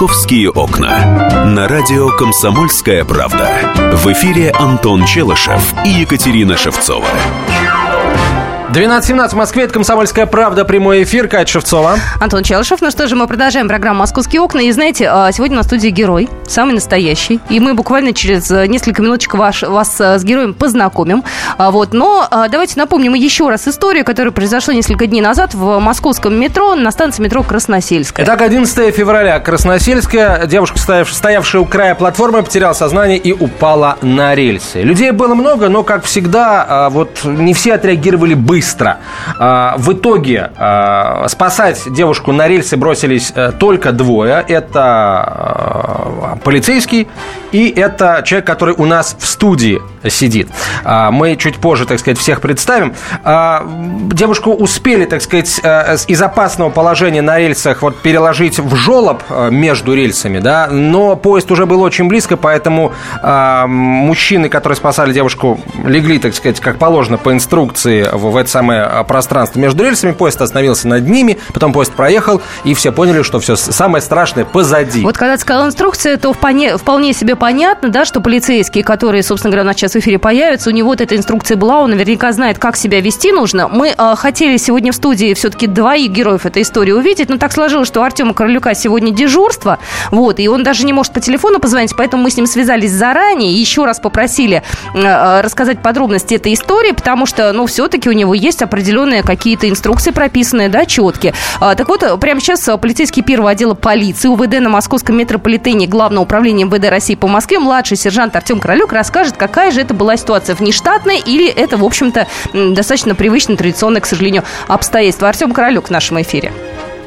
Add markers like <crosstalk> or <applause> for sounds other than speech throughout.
«Московские окна». На радио «Комсомольская правда». В эфире Антон Челышев и Екатерина Шевцова. 12.17 в Москве, это «Комсомольская правда», прямой эфир, Катя Шевцова. Антон Челышев. Ну что же, мы продолжаем программу «Московские окна». И знаете, а, сегодня на студии герой, самый настоящий. И мы буквально через э, несколько минуточек ваш, вас э, с героем познакомим. А, вот. Но а, давайте напомним еще раз историю, которая произошла несколько дней назад в московском метро на станции метро Красносельская. Итак, 11 февраля, Красносельская. Девушка, стоявшая у края платформы, потеряла сознание и упала на рельсы. Людей было много, но, как всегда, вот не все отреагировали быстро быстро. А, в итоге а, спасать девушку на рельсы бросились э, только двое. Это а, полицейский и это человек, который у нас в студии сидит. Мы чуть позже, так сказать, всех представим. Девушку успели, так сказать, э, из опасного положения на рельсах вот переложить в жолоб э, между рельсами, да, но поезд уже был очень близко, поэтому мужчины, которые спасали девушку, легли, так сказать, как положено по инструкции в, в это самое а, пространство между рельсами, поезд остановился над ними, потом поезд проехал, и все поняли, что все самое страшное позади. Вот когда ты сказал инструкция, то вполне, вполне себе понятно, да, что полицейские, которые, собственно говоря, у нас сейчас в эфире появятся, у него вот эта инструкция была, он наверняка знает, как себя вести нужно. Мы э, хотели сегодня в студии все-таки двоих героев этой истории увидеть, но так сложилось, что у Артема Королюка сегодня дежурство, вот, и он даже не может по телефону позвонить, поэтому мы с ним связались заранее и еще раз попросили э, рассказать подробности этой истории, потому что, ну, все-таки у него есть определенные какие-то инструкции прописанные, да, четкие. А, так вот, прямо сейчас полицейский первого отдела полиции УВД на Московском метрополитене Главного управления МВД России по Москве младший сержант Артем Королюк расскажет, какая же это была ситуация внештатная или это, в общем-то, достаточно привычно, традиционное, к сожалению, обстоятельство. Артем Королюк в нашем эфире.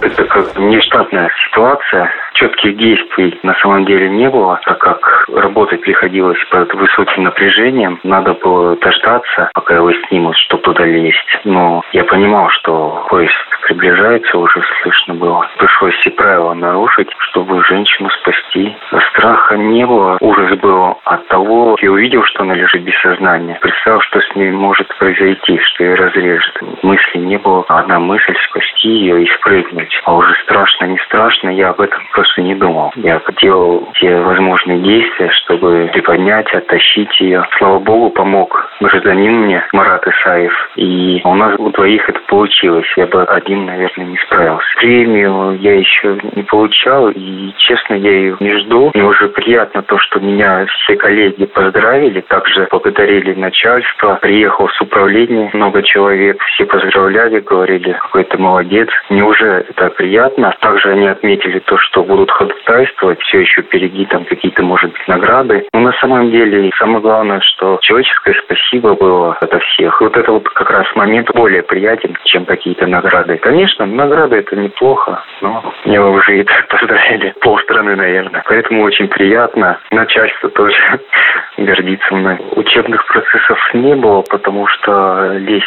Это как внештатная ситуация четких действий на самом деле не было, так как работать приходилось под высоким напряжением. Надо было дождаться, пока его снимут, чтобы туда лезть. Но я понимал, что поезд приближается, уже слышно было. Пришлось все правила нарушить, чтобы женщину спасти. Страха не было, ужас был от того, я увидел, что она лежит без сознания. Представил, что с ней может произойти, что ее разрежет. Мысли не было. Одна мысль спасти ее и спрыгнуть. А уже страшно, не страшно, я об этом просто не думал. Я делал все возможные действия, чтобы приподнять, оттащить ее. Слава богу, помог гражданин мне, Марат Исаев. И у нас у двоих это получилось. Я бы один, наверное, не справился. Премию я еще не получал, и, честно, я ее не жду. Мне уже приятно то, что меня все коллеги поздравили, также благодарили начальство. Приехал с управления много человек, все поздравляли, говорили, какой ты молодец. Мне уже это приятно. Также они отметили то, что будут ходатайствовать, все еще впереди там какие-то, может быть, награды. Но на самом деле самое главное, что человеческое спасибо было от всех. Вот это вот как раз момент более приятен, чем какие-то награды. Конечно, награды это неплохо, но меня уже и так поздравили полстраны, наверное. Поэтому очень приятно. Начальство тоже <laughs> гордится мной. Учебных процессов не было, потому что лезть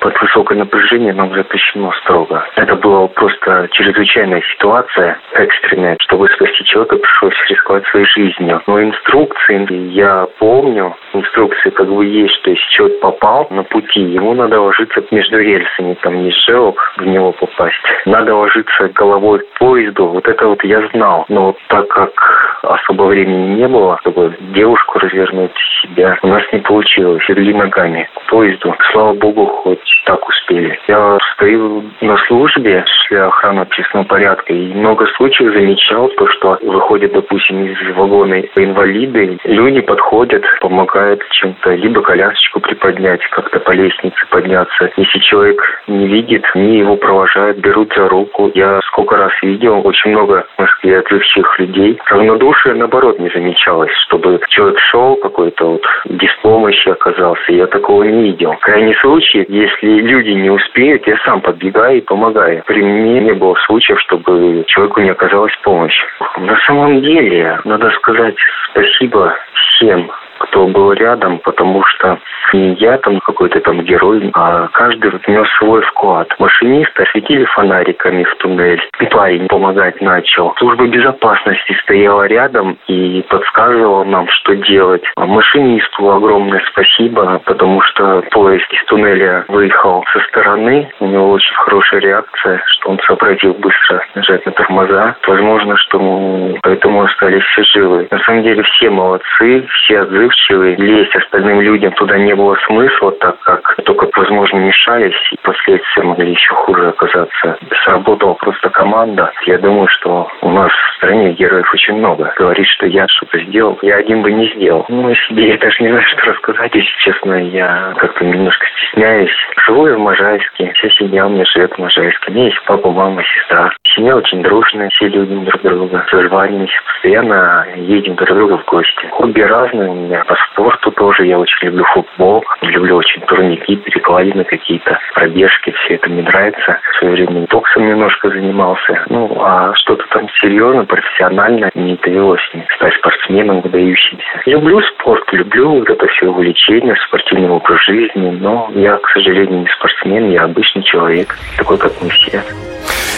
под высокое напряжение нам запрещено строго. Это была просто чрезвычайная ситуация, экстренная. Чтобы спасти человека, пришлось рисковать своей жизнью. Но инструкции я помню. Инструкции как бы есть, что если человек попал на пути, ему надо ложиться между рельсами, там есть желоб, в него попасть. Надо ложиться головой к поезду. Вот это вот я знал. Но так как особо времени не было, чтобы девушку развернуть себя, у нас не получилось. Легли ногами к поезду. Слава богу, хоть так успели. Я стою на службе для охраны общественного порядка и много случаев замечал то, что выходят, допустим, из вагона инвалиды, люди подходят, помогают чем-то, либо колясочку приподнять, как-то по лестнице подняться. Если человек не видит, они его провожают, берут за руку. Я сколько раз видел, очень много в Москве отзывчивых людей. Равнодушие, наоборот, не замечалось, чтобы человек шел какой-то вот без помощи оказался. Я такого не видел. Крайний случай, если люди не успеют, я сам подбегаю и помогаю. При мне не было случаев, чтобы человеку не оказалась помощь. На самом деле, надо сказать спасибо всем кто был рядом, потому что я там какой-то там герой, а каждый внес свой вклад. Машинист осветили фонариками в туннель. И парень помогать начал. Служба безопасности стояла рядом и подсказывала нам, что делать. А машинисту огромное спасибо, потому что поезд из туннеля выехал со стороны. У него очень хорошая реакция, что он сообразил быстро нажать на тормоза. Возможно, что мы поэтому остались все живы. На самом деле все молодцы, все отзывчивые. Лезть остальным людям туда не было смысла, так как только, возможно, мешались, и последствия могли еще хуже оказаться. Сработала просто команда. Я думаю, что у нас в стране героев очень много. Говорит, что я что-то сделал, я один бы не сделал. Ну, о себе я даже не знаю, <laughs> что рассказать, если честно. Я как-то немножко стесняюсь. Живу я в Можайске. Вся семья у меня живет в Можайске. У меня есть папа, мама, сестра. Семья очень дружная, все любим друг друга. Созваниваемся, постоянно едем друг к другу в гости. Хобби разные у меня. По спорту тоже я очень люблю футбол. Люблю очень турники, перекладины какие-то, пробежки. Все это мне нравится. В свое время боксом немножко занимался. Ну, а что-то там серьезно, профессионально не довелось мне стать спортсменом выдающимся. Люблю спорт, люблю вот это все увлечение, спортивный образ жизни, но я, к сожалению, не спортсмен, я обычный человек, такой, как мы.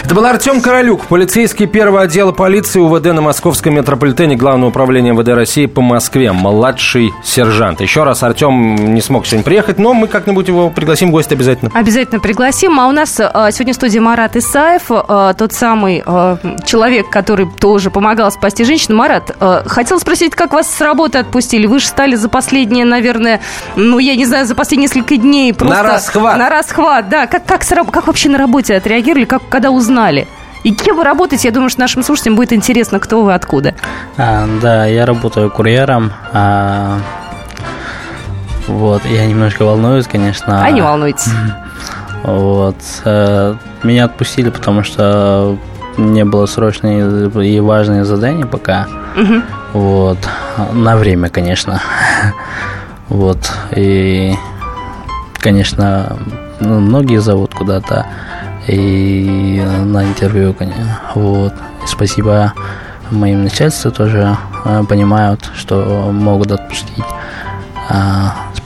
Это был Артем Королюк, полицейский первого отдела полиции УВД на Московском метрополитене Главного управления МВД России по Москве, младший сержант. Еще раз, Артем не смог сегодня приехать, но мы как-нибудь его пригласим в гости обязательно. Обязательно пригласим. А у нас а, сегодня в студии Марат Исаев, а, тот самый а, человек, который тоже помогал спасти женщину. Марат, хотел спросить, как вас с работы отпустили? Вы же стали за последние, наверное, ну, я не знаю, за последние несколько дней просто... На расхват. На расхват, да. Как, как, как вообще на работе отреагировали, как, когда узнали? И кем вы работаете? Я думаю, что нашим слушателям будет интересно, кто вы, откуда. А, да, я работаю курьером. а, вот, я немножко волнуюсь, конечно. А не волнуйтесь. Вот. э, Меня отпустили, потому что не было срочное и важное задание пока. Вот. На время, конечно. <laughs> Вот. И, конечно, многие зовут куда-то. И на интервью, конечно. Вот. Спасибо моим начальству тоже э, понимают, что могут отпустить.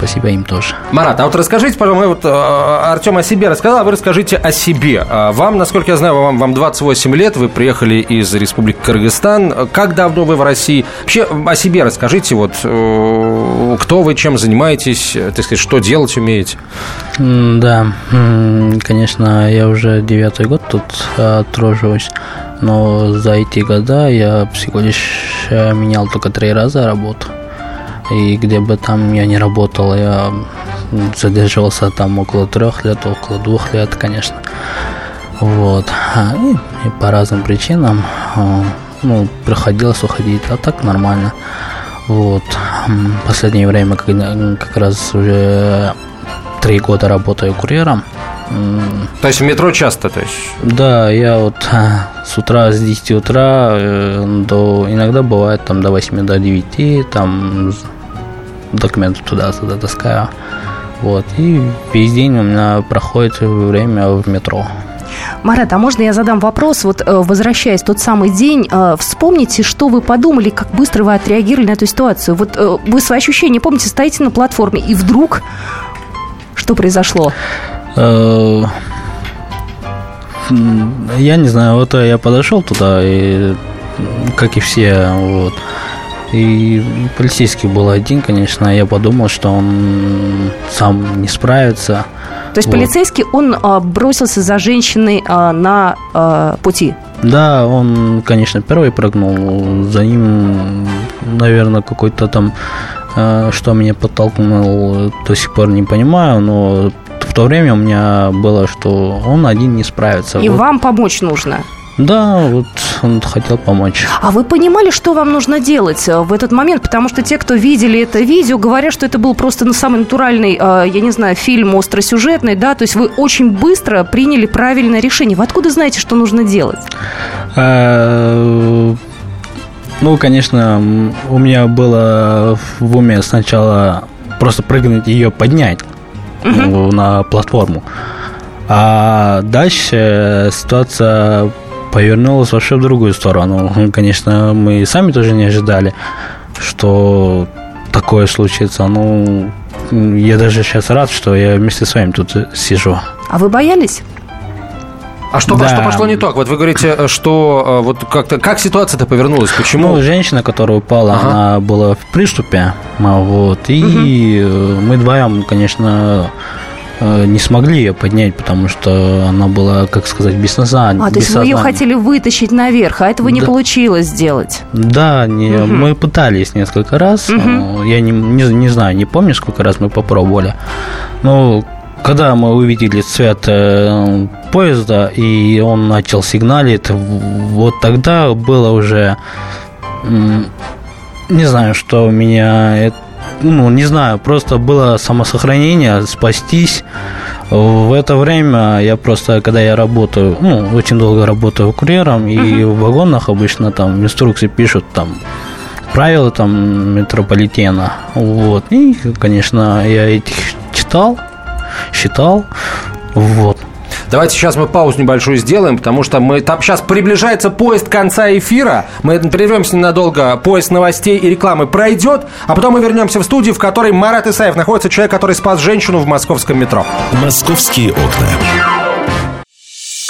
Спасибо им тоже. Марат, а вот расскажите, пожалуйста, вот э, Артем о себе рассказал, а вы расскажите о себе. А Вам, насколько я знаю, вам, вам 28 лет, вы приехали из Республики Кыргызстан. Как давно вы в России? Вообще о себе расскажите, вот э, кто вы, чем занимаетесь, э, так сказать, что делать умеете? Да, конечно, я уже девятый год тут тружусь, но за эти года я всего лишь э, менял только три раза работу. И где бы там я не работал, я задерживался там около трех лет, около двух лет, конечно. Вот. А, И, и по разным причинам а, ну, приходилось уходить, а так нормально. Вот. Последнее время когда, как раз уже три года работаю курьером. То есть в метро часто, то есть? Да, я вот а, с утра, с 10 утра э, до, иногда бывает там до 8, до 9, там документы туда-сюда таскаю. Вот, и весь день у меня проходит время в метро. Марат, а можно я задам вопрос? Вот э, возвращаясь в тот самый день, э, вспомните, что вы подумали, как быстро вы отреагировали на эту ситуацию. Вот э, вы свои ощущения помните, стоите на платформе, и вдруг что произошло? Я не знаю, вот я подошел туда, и как и все, вот. И полицейский был один, конечно, я подумал, что он сам не справится. То есть Вот. полицейский, он а, бросился за женщиной а, на а, пути. Да, он, конечно, первый прыгнул. За ним, наверное, какой-то там, э, что меня подтолкнул, до сих пор не понимаю, но в то время у меня было, что он один не справится. И Вот. вам помочь нужно. Да, вот он хотел помочь. А вы понимали, что вам нужно делать э, в этот момент? Потому что те, кто видели это видео, говорят, что это был просто ну, самый натуральный, э, я не знаю, фильм остросюжетный, да? То есть вы очень быстро приняли правильное решение. Вы откуда знаете, что нужно делать? Э, Ну, конечно, у меня было в уме сначала просто прыгнуть и ее поднять ну, на платформу. А дальше ситуация повернулась вообще в другую сторону. Конечно, мы сами тоже не ожидали, что такое случится, ну, я даже сейчас рад, что я вместе с вами тут сижу. А вы боялись? А что, да. что пошло не так? Вот вы говорите, что э, вот как-то как ситуация-то повернулась? Почему? Ну, женщина, которая упала, ага. она была в приступе, вот, и угу. мы вдвоем, конечно, э, не смогли ее поднять, потому что она была, как сказать, без сознания. А, то есть вы ее хотели вытащить наверх, а этого да. не получилось сделать? Да, не, угу. мы пытались несколько раз. Угу. Я не, не, не знаю, не помню, сколько раз мы попробовали. Но когда мы увидели цвет э, поезда, и он начал сигналить, вот тогда было уже... Не знаю, что у меня... Ну, не знаю, просто было самосохранение, спастись. В это время я просто, когда я работаю, ну, очень долго работаю курьером, и uh-huh. в вагонах обычно там инструкции пишут там правила там метрополитена. Вот. И, конечно, я этих читал, считал. Вот. Давайте сейчас мы паузу небольшую сделаем, потому что мы там сейчас приближается поезд конца эфира. Мы прервемся ненадолго. Поезд новостей и рекламы пройдет, а потом мы вернемся в студию, в которой Марат Исаев находится, человек, который спас женщину в московском метро. Московские окна.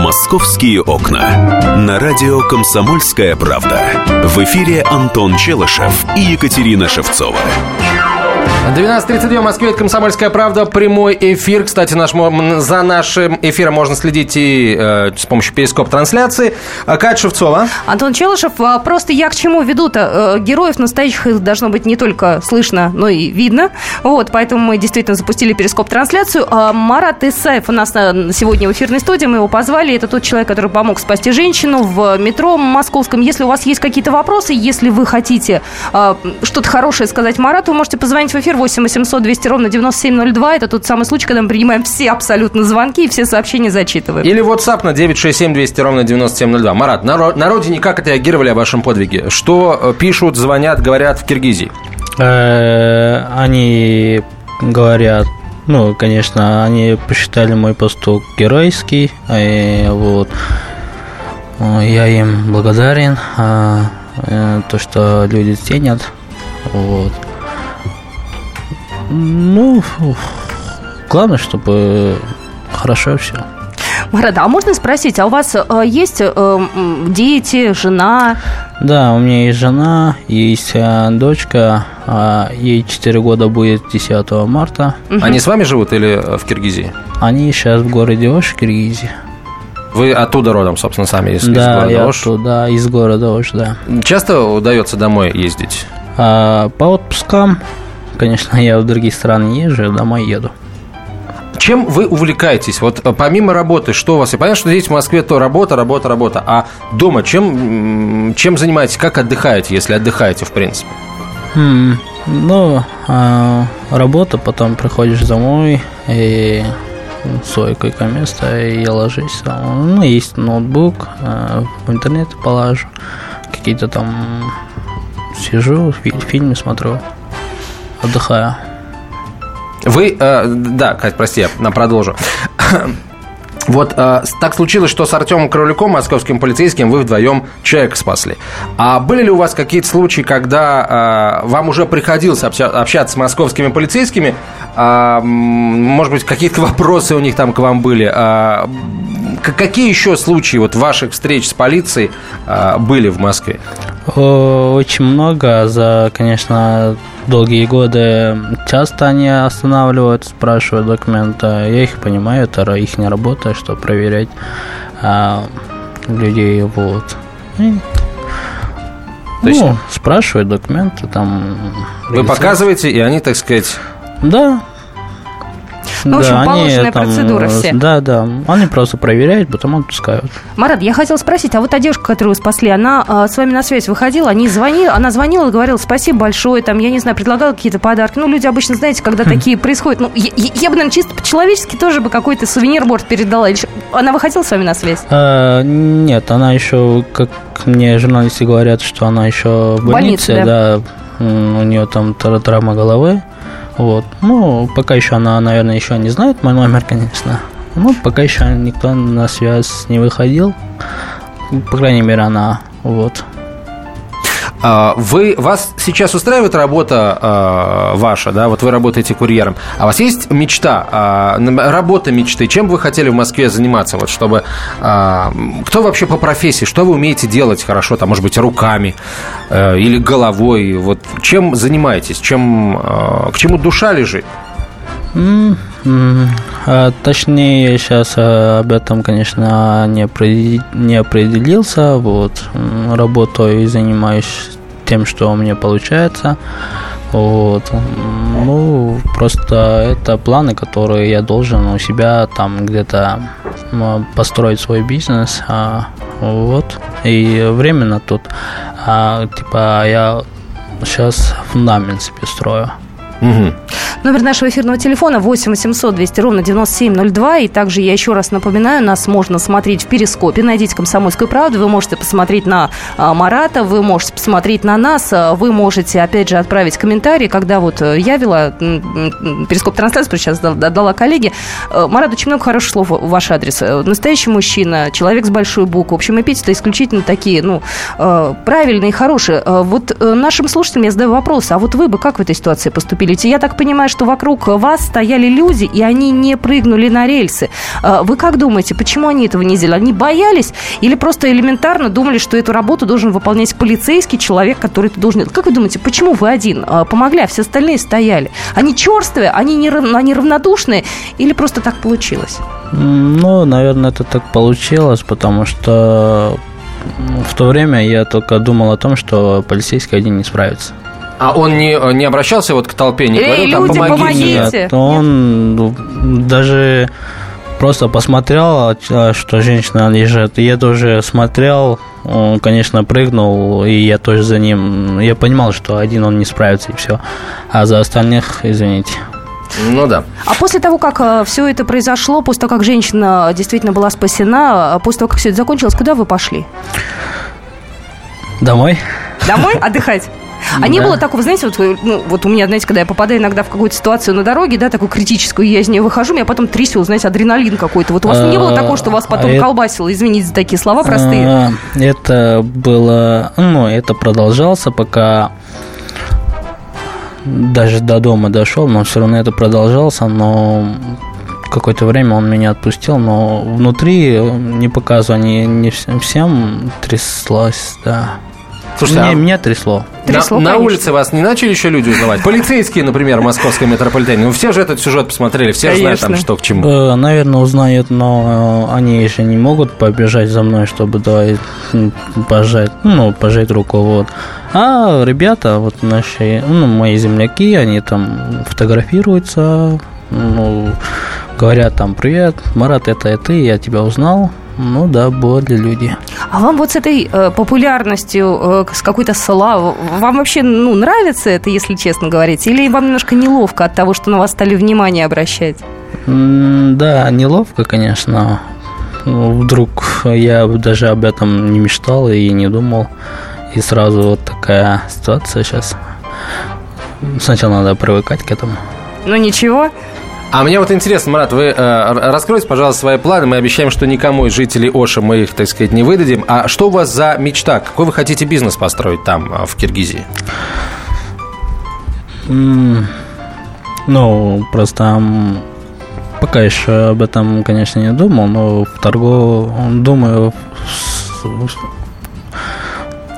«Московские окна». На радио «Комсомольская правда». В эфире Антон Челышев и Екатерина Шевцова. 12.32 в Москве, это «Комсомольская правда», прямой эфир. Кстати, наш, за нашим эфиром можно следить и э, с помощью перископ-трансляции. А, Катя Шевцова. Антон Челышев. А, просто я к чему веду-то? Э, героев настоящих их должно быть не только слышно, но и видно. Вот, поэтому мы действительно запустили перископ-трансляцию. А Марат Исаев у нас сегодня в эфирной студии, мы его позвали. Это тот человек, который помог спасти женщину в метро московском. Если у вас есть какие-то вопросы, если вы хотите что-то хорошее сказать Марату, вы можете позвонить в эфир 8 800 200 ровно 9702. Это тот самый случай, когда мы принимаем все абсолютно звонки и все сообщения зачитываем. Или WhatsApp на 967 200 ровно 9702. Марат, на, на родине как отреагировали о вашем подвиге? Что э, пишут, звонят, говорят в Киргизии? Э, они говорят, ну, конечно, они посчитали мой поступок геройский, и вот я им благодарен, а, э, то, что люди ценят, вот. Ну, главное, чтобы хорошо все. Марада, а можно спросить, а у вас э, есть э, дети, жена? Да, у меня есть жена, есть э, дочка, э, ей 4 года будет 10 марта. Угу. Они с вами живут или в Киргизии? Они сейчас в городе Ош, Киргизии. Вы оттуда родом, собственно, сами из, да, из города я Ош? Оттуда, из города Ош, да. Часто удается домой ездить? А, по отпускам конечно, я в другие страны езжу, домой еду. Чем вы увлекаетесь? Вот э, помимо работы, что у вас? Я понятно, что здесь в Москве то работа, работа, работа. А дома чем, чем занимаетесь? Как отдыхаете, если отдыхаете, в принципе? Mm, ну, э, работа, потом приходишь домой и свое какое место, и я ложусь. Ну, есть ноутбук, э, в интернет положу, какие-то там сижу, фильмы смотрю отдыхаю. Вы, э, да, Кать, прости, я продолжу. <coughs> Вот э, так случилось, что с Артемом Кролюком, московским полицейским, вы вдвоем человека спасли. А были ли у вас какие-то случаи, когда э, вам уже приходилось общаться с московскими полицейскими? Э, может быть, какие-то <laughs> вопросы у них там к вам были? Э, какие еще случаи вот ваших встреч с полицией э, были в Москве? Очень много. За, конечно, долгие годы часто они останавливают, спрашивают документы. Я их понимаю, это их не работа, что проверять а, людей. Вот. И, То есть... Ну, спрашивают документы, там... Вы показываете, и они, так сказать... Да, Ну, в общем, Да, положенная там, процедура э, все. Да, да. Они просто проверяют, потом отпускают. Марат, я хотела спросить, а вот та девушка, которую вы спасли, она а, с вами на связь выходила, они звонили, она звонила говорила спасибо большое, там, я не знаю, предлагала какие-то подарки. Ну, люди обычно, знаете, когда такие происходят, ну, я, бы, наверное, чисто по-человечески тоже бы какой-то сувенир, может, передала. Она выходила с вами на связь? А, нет, она еще, как мне журналисты говорят, что она еще в Больнице, больнице, да, м, у нее там тра- травма головы. Вот. Ну, пока еще она, наверное, еще не знает мой номер, конечно. Ну, пока еще никто на связь не выходил. По крайней мере, она. Вот. А, Вы, вас сейчас устраивает работа а, ваша, да, вот вы работаете курьером, а у вас есть мечта, н- работа мечты, чем бы вы хотели в Москве заниматься, вот чтобы, а, кто вообще по профессии, что вы умеете делать хорошо, там, может быть, руками э, или головой, вот чем занимаетесь, чем, а, к чему душа лежит? А, точнее, я сейчас об этом, конечно, не, опре- не определился. Вот. Работаю и занимаюсь тем, что у меня получается. Вот. Ну, просто это планы, которые я должен у себя там где-то построить свой бизнес. а, Вот. И временно тут, а, типа, я сейчас фундамент себе строю. Мгм. Номер нашего эфирного телефона 8 800 200 ровно 9702. И также я еще раз напоминаю, нас можно смотреть в Перископе. Найдите «Комсомольскую правду». Вы можете посмотреть на а, Марата, вы можете посмотреть на нас. а, Вы можете, опять же, отправить комментарий. Когда вот э, я вела м, м, Перископ трансляцию, сейчас дал- отдала коллеге. Э, Марат, очень много хороших слов в ваш адрес. Э, Настоящий мужчина, человек с большой буквы. В общем, эпитеты исключительно такие, ну, правильные, хорошие. Вот нашим слушателям я задаю вопрос. А вот вы бы как в этой ситуации поступили? Я так понимаю, что вокруг вас стояли люди, и они не прыгнули на рельсы. Э, Вы как думаете, почему они этого не сделали? Они боялись или просто элементарно думали, что эту работу должен выполнять полицейский человек, который это должен... Как вы думаете, почему вы один э, помогли, а все остальные стояли? Они черствые, они, не, они равнодушные или просто так получилось? Ну, наверное, это так получилось, потому что в то время я только думал о том, что полицейский один не справится. А он не, не обращался вот к толпе, не Эй, говорил, там, люди, помогите. помогите. Нет, он ну, даже просто посмотрел, а, что женщина лежит. Я тоже смотрел, он, конечно, прыгнул, и я тоже за ним. Я понимал, что один он не справится, и все. А за остальных, извините. Ну да. А после того, как все это произошло, после того, как женщина действительно была спасена, а после того, как все это закончилось, куда вы пошли? Домой? Домой отдыхать? А не Да. было такого, знаете, вот, вы- ну, вот у меня, знаете, когда я попадаю иногда в какую-то ситуацию на дороге, да, такую критическую, я из нее выхожу, меня потом трясет, знаете, адреналин какой-то. Вот у вас не было такого, что вас потом А колбасило, извините за такие слова простые? А, Это было, ну, это продолжался, пока даже до дома дошел, но все равно это продолжался, но какое-то время он меня отпустил, но внутри не показывал, не, не всем- всем тряслось, да. Слушайте, Мне- а меня трясло. на, Трясло, на конечно. улице вас не начали еще люди узнавать? Полицейские, например, в московском метрополитене. Ну, все же этот сюжет посмотрели, все же знают там, Конечно. что к чему. Э, Наверное, узнают, но э, они еще не могут побежать за мной, чтобы давай пожать, ну, пожать руку, вот. А ребята, вот наши, ну, мои земляки, они там фотографируются, ну, говорят там, привет, Марат, это ты, я тебя узнал. Ну да, были люди. А вам вот с этой э, популярностью, э, с какой-то славой, вам вообще, ну, нравится это, если честно говорить? Или вам немножко неловко от того, что на вас стали внимание обращать? М, Да, неловко, конечно. Ну, Вдруг я даже об этом не мечтал и не думал. И сразу вот такая ситуация сейчас. Сначала надо привыкать к этому. Ну, ничего. А мне вот интересно, Марат, вы э, раскройте, пожалуйста, свои планы. Мы обещаем, что никому из жителей Оши мы их, так сказать, не выдадим. А что у вас за мечта? Какой вы хотите бизнес построить там, э, в Киргизии? Ну, просто пока еще об этом, конечно, не думал, но в торгу думаю,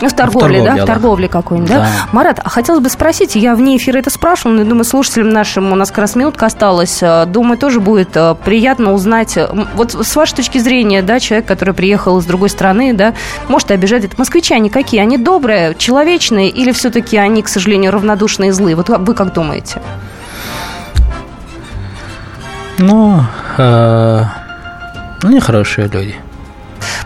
Ну, в торговле, торговле, да? В да. торговле какой-нибудь, да? Да. Марат, а хотелось бы спросить, я вне эфира это спрашивала, но думаю, слушателям нашим, у нас как раз минутка осталась, э, думаю, тоже будет э, приятно узнать, э, вот с вашей точки зрения, да, человек, который приехал из другой страны, да, может обижать, это москвичи, они какие? Они добрые, человечные или все-таки они, к сожалению, равнодушные и злые? Вот вы как думаете? Ну, э, они хорошие люди.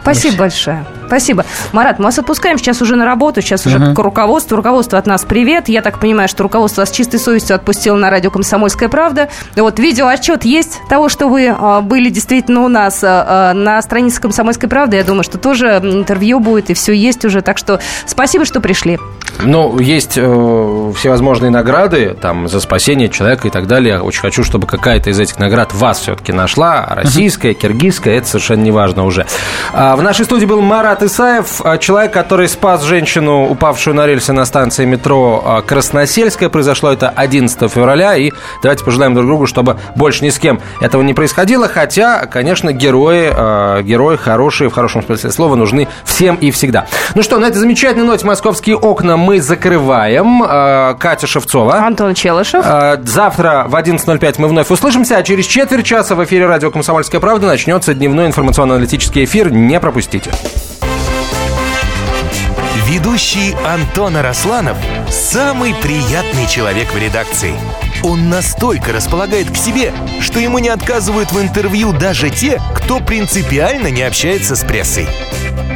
Спасибо большое. Спасибо. Марат, мы вас отпускаем сейчас уже на работу, сейчас уже к руководству. Руководство от нас привет. Я так понимаю, что руководство вас с чистой совестью отпустило на радио «Комсомольская правда». Вот видеоотчет есть того, что вы а, были действительно у нас а, а, на странице «Комсомольской правды». Я думаю, что тоже интервью будет, и все есть уже. Так что спасибо, что пришли. Ну, есть э, всевозможные награды там за спасение человека и так далее. Очень хочу, чтобы какая-то из этих наград вас все-таки нашла. Российская, киргизская, это совершенно не важно уже. А, в нашей студии был Марат Исаев, а, человек, который спас женщину, упавшую на рельсы на станции метро а, Красносельская. Произошло это 11 февраля. И давайте пожелаем друг другу, чтобы больше ни с кем этого не происходило. Хотя, конечно, герои, а, герои хорошие, в хорошем смысле слова, нужны всем и всегда. Ну что, на этой замечательной ноте московские окна мы закрываем. Катя Шевцова. Антон Челышев. Завтра в 11.05 мы вновь услышимся, а через четверть часа в эфире радио «Комсомольская правда» начнется дневной информационно-аналитический эфир. Не пропустите. Ведущий Антон Арасланов – самый приятный человек в редакции. Он настолько располагает к себе, что ему не отказывают в интервью даже те, кто принципиально не общается с прессой.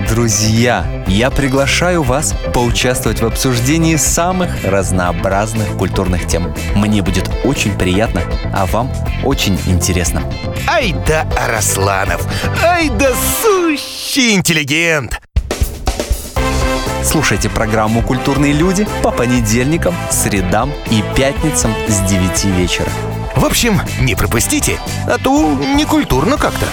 Друзья, я приглашаю вас поучаствовать в обсуждении самых разнообразных культурных тем. Мне будет очень приятно, а вам очень интересно. Ай да Арасланов! Ай да сущий интеллигент! Слушайте программу «Культурные люди» по понедельникам, средам и пятницам с 9 вечера. В общем, не пропустите, а то некультурно как-то.